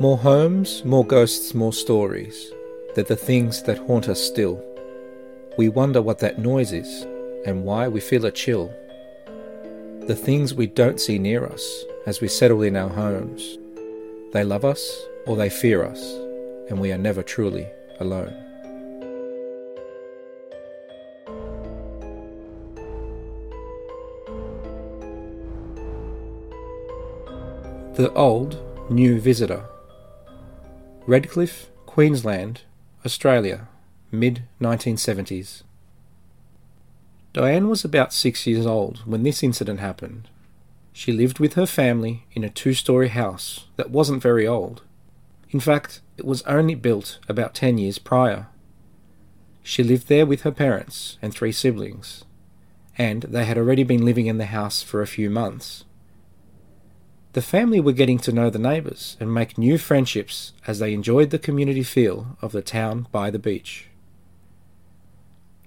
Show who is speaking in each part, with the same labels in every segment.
Speaker 1: More homes, more ghosts, more stories. They're the things that haunt us still. We wonder what that noise is and why we feel a chill. The things we don't see near us as we settle in our homes. They love us or they fear us, and we are never truly alone. The Old New Visitor Redcliffe, Queensland, Australia, mid 1970s. Diane was about six years old when this incident happened. She lived with her family in a two story house that wasn't very old. In fact, it was only built about 10 years prior. She lived there with her parents and three siblings, and they had already been living in the house for a few months. The family were getting to know the neighbours and make new friendships as they enjoyed the community feel of the town by the beach.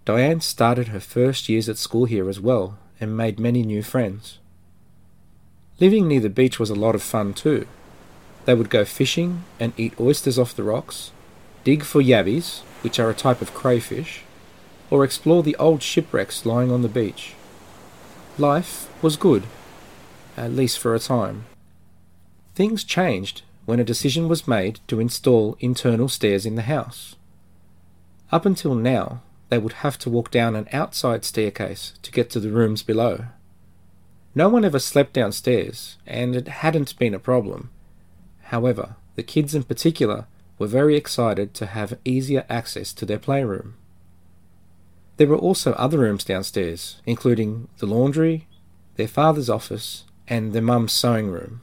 Speaker 1: Diane started her first years at school here as well and made many new friends. Living near the beach was a lot of fun too. They would go fishing and eat oysters off the rocks, dig for yabbies, which are a type of crayfish, or explore the old shipwrecks lying on the beach. Life was good, at least for a time. Things changed when a decision was made to install internal stairs in the house. Up until now, they would have to walk down an outside staircase to get to the rooms below. No one ever slept downstairs, and it hadn't been a problem. However, the kids in particular were very excited to have easier access to their playroom. There were also other rooms downstairs, including the laundry, their father's office, and their mum's sewing room.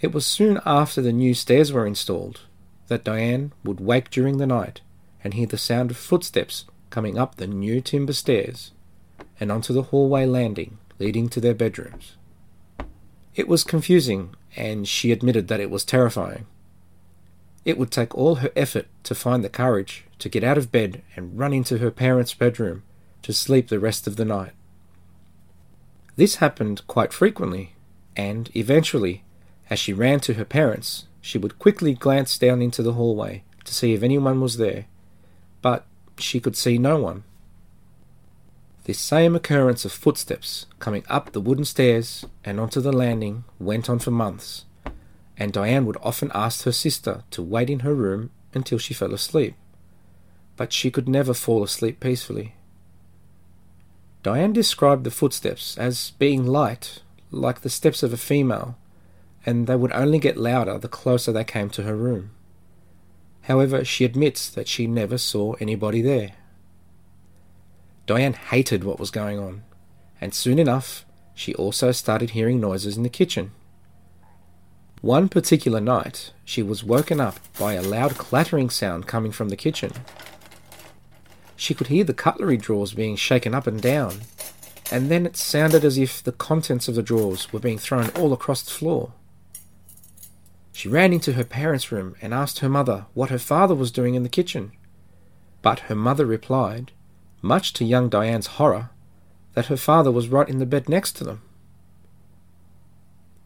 Speaker 1: It was soon after the new stairs were installed that Diane would wake during the night and hear the sound of footsteps coming up the new timber stairs and onto the hallway landing leading to their bedrooms. It was confusing, and she admitted that it was terrifying. It would take all her effort to find the courage to get out of bed and run into her parents' bedroom to sleep the rest of the night. This happened quite frequently, and eventually as she ran to her parents, she would quickly glance down into the hallway to see if anyone was there, but she could see no one. This same occurrence of footsteps coming up the wooden stairs and onto the landing went on for months, and Diane would often ask her sister to wait in her room until she fell asleep, but she could never fall asleep peacefully. Diane described the footsteps as being light, like the steps of a female, and they would only get louder the closer they came to her room. However, she admits that she never saw anybody there. Diane hated what was going on, and soon enough, she also started hearing noises in the kitchen. One particular night, she was woken up by a loud clattering sound coming from the kitchen. She could hear the cutlery drawers being shaken up and down, and then it sounded as if the contents of the drawers were being thrown all across the floor. She ran into her parents' room and asked her mother what her father was doing in the kitchen. But her mother replied, much to young Diane's horror, that her father was right in the bed next to them.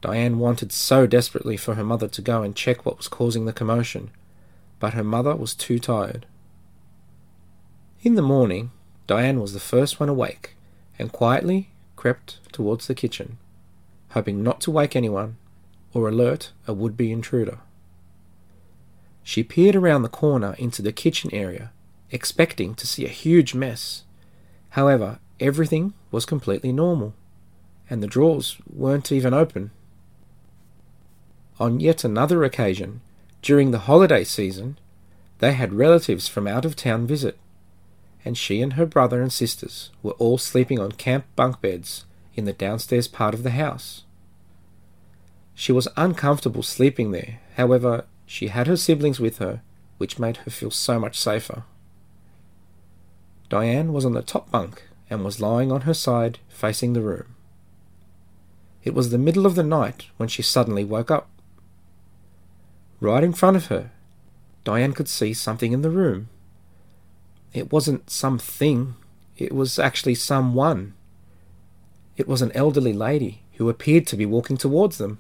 Speaker 1: Diane wanted so desperately for her mother to go and check what was causing the commotion, but her mother was too tired. In the morning, Diane was the first one awake and quietly crept towards the kitchen, hoping not to wake anyone or alert a would be intruder. She peered around the corner into the kitchen area, expecting to see a huge mess. However, everything was completely normal, and the drawers weren't even open. On yet another occasion, during the holiday season, they had relatives from out of town visit, and she and her brother and sisters were all sleeping on camp bunk beds in the downstairs part of the house. She was uncomfortable sleeping there, however, she had her siblings with her, which made her feel so much safer. Diane was on the top bunk and was lying on her side facing the room. It was the middle of the night when she suddenly woke up. Right in front of her, Diane could see something in the room. It wasn't something, it was actually someone. It was an elderly lady who appeared to be walking towards them.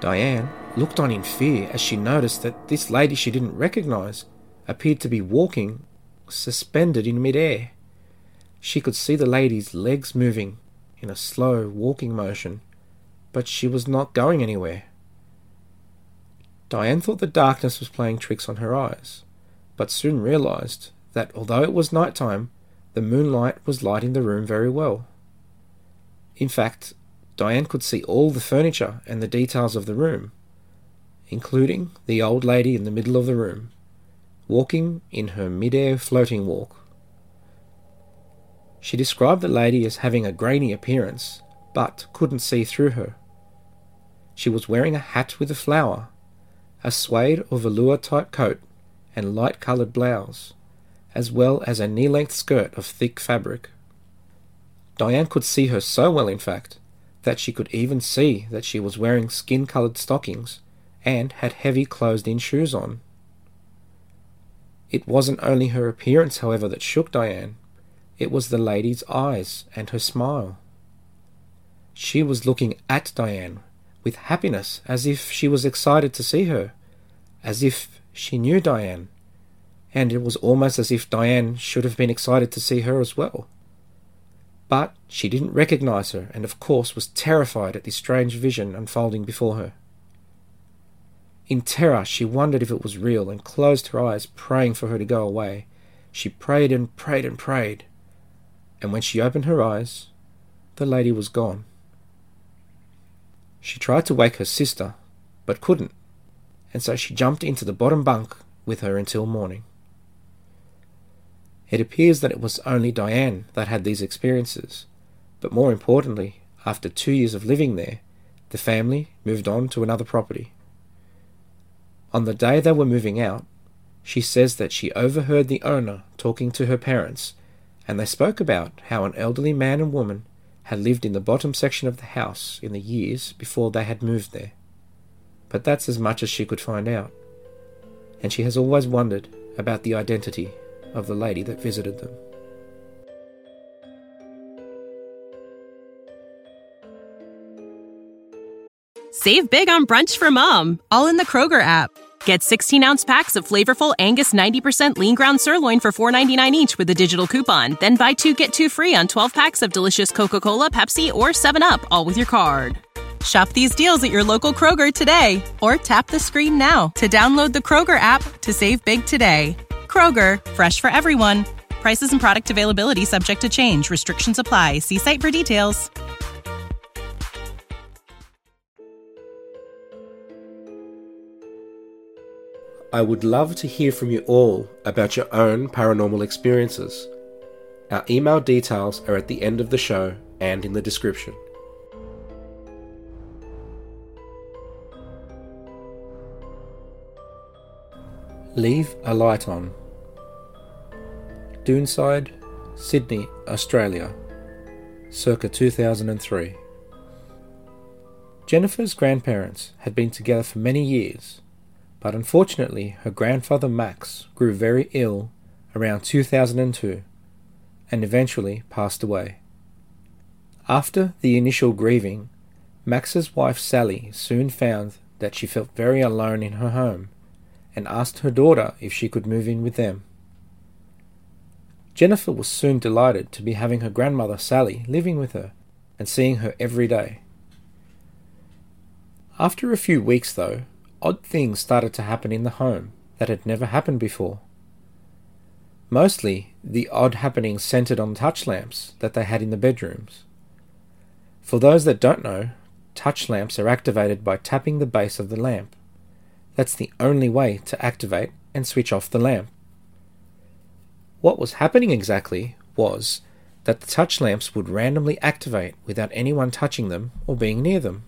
Speaker 1: Diane looked on in fear as she noticed that this lady she didn't recognize appeared to be walking suspended in midair. She could see the lady's legs moving in a slow walking motion, but she was not going anywhere. Diane thought the darkness was playing tricks on her eyes, but soon realized that although it was night time, the moonlight was lighting the room very well. In fact, Diane could see all the furniture and the details of the room, including the old lady in the middle of the room, walking in her mid-air floating walk. She described the lady as having a grainy appearance, but couldn't see through her. She was wearing a hat with a flower, a suede or velour type coat, and light coloured blouse, as well as a knee length skirt of thick fabric. Diane could see her so well, in fact, that she could even see that she was wearing skin coloured stockings and had heavy closed in shoes on. It wasn't only her appearance, however, that shook Diane, it was the lady's eyes and her smile. She was looking at Diane with happiness, as if she was excited to see her, as if she knew Diane, and it was almost as if Diane should have been excited to see her as well. But she didn't recognize her, and of course was terrified at this strange vision unfolding before her. In terror, she wondered if it was real and closed her eyes, praying for her to go away. She prayed and prayed and prayed, and when she opened her eyes, the lady was gone. She tried to wake her sister, but couldn't, and so she jumped into the bottom bunk with her until morning. It appears that it was only Diane that had these experiences, but more importantly, after two years of living there, the family moved on to another property. On the day they were moving out, she says that she overheard the owner talking to her parents and they spoke about how an elderly man and woman had lived in the bottom section of the house in the years before they had moved there. But that's as much as she could find out, and she has always wondered about the identity of the lady that visited them.
Speaker 2: Save big on brunch for mom, all in the Kroger app. Get 16 ounce packs of flavorful Angus 90% lean ground sirloin for $4.99 each with a digital coupon. Then buy two get two free on 12 packs of delicious Coca Cola, Pepsi, or 7UP, all with your card. Shop these deals at your local Kroger today or tap the screen now to download the Kroger app to save big today. Kroger, fresh for everyone. Prices and product availability subject to change. Restrictions apply. See site for details.
Speaker 1: I would love to hear from you all about your own paranormal experiences. Our email details are at the end of the show and in the description. Leave a light on. Doonside, Sydney, Australia, circa 2003. Jennifer's grandparents had been together for many years but unfortunately her grandfather Max grew very ill around 2002 and eventually passed away. After the initial grieving, Max's wife Sally soon found that she felt very alone in her home and asked her daughter if she could move in with them. Jennifer was soon delighted to be having her grandmother Sally living with her and seeing her every day. After a few weeks, though, odd things started to happen in the home that had never happened before. Mostly, the odd happenings centered on touch lamps that they had in the bedrooms. For those that don't know, touch lamps are activated by tapping the base of the lamp. That's the only way to activate and switch off the lamp. What was happening exactly was that the touch lamps would randomly activate without anyone touching them or being near them.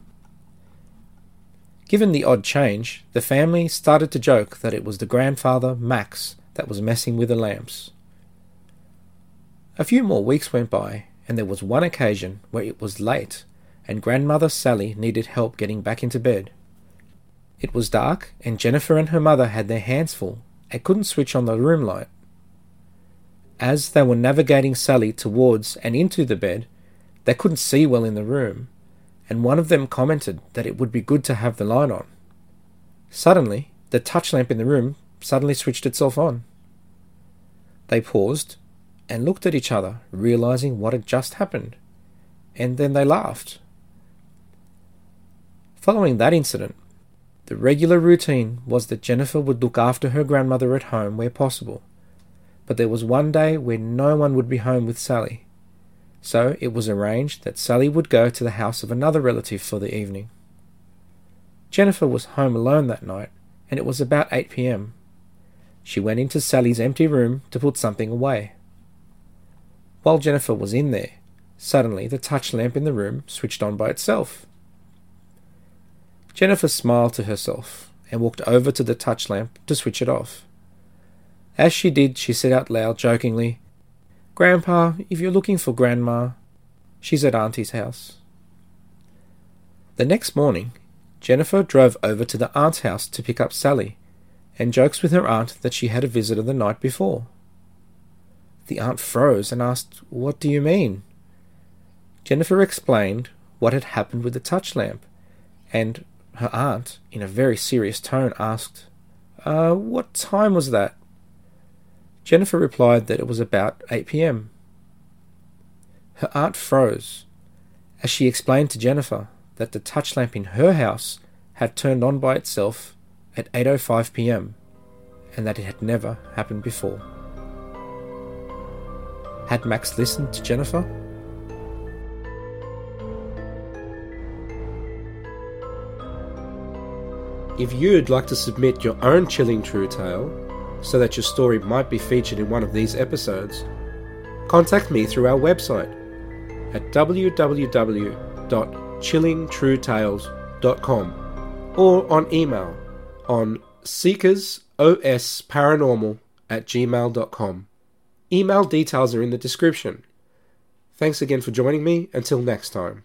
Speaker 1: Given the odd change, the family started to joke that it was the grandfather, Max, that was messing with the lamps. A few more weeks went by, and there was one occasion where it was late, and grandmother Sally needed help getting back into bed. It was dark, and Jennifer and her mother had their hands full and couldn't switch on the room light. As they were navigating Sally towards and into the bed, they couldn't see well in the room, and one of them commented that it would be good to have the light on. Suddenly, the touch lamp in the room suddenly switched itself on. They paused and looked at each other, realizing what had just happened, and then they laughed. Following that incident, the regular routine was that Jennifer would look after her grandmother at home where possible, but there was one day when no one would be home with Sally, so it was arranged that Sally would go to the house of another relative for the evening. Jennifer was home alone that night, and it was about 8 p.m. She went into Sally's empty room to put something away. While Jennifer was in there, suddenly the touch lamp in the room switched on by itself. Jennifer smiled to herself and walked over to the touch lamp to switch it off. As she did, she said out loud, jokingly, Grandpa, if you're looking for Grandma, she's at Auntie's house. The next morning, Jennifer drove over to the aunt's house to pick up Sally and jokes with her aunt that she had a visitor the night before. The aunt froze and asked, What do you mean? Jennifer explained what had happened with the touch lamp, and her aunt, in a very serious tone, asked, uh, What time was that? Jennifer replied that it was about 8 p.m. Her aunt froze as she explained to Jennifer that the touch lamp in her house had turned on by itself at 8:05 p.m. and that it had never happened before. Had Max listened to Jennifer? If you'd like to submit your own chilling true tale so that your story might be featured in one of these episodes, contact me through our website at www.chillingtruetales.com or on email on seekersosparanormal at gmail.com. Email details are in the description. Thanks again for joining me. Until next time.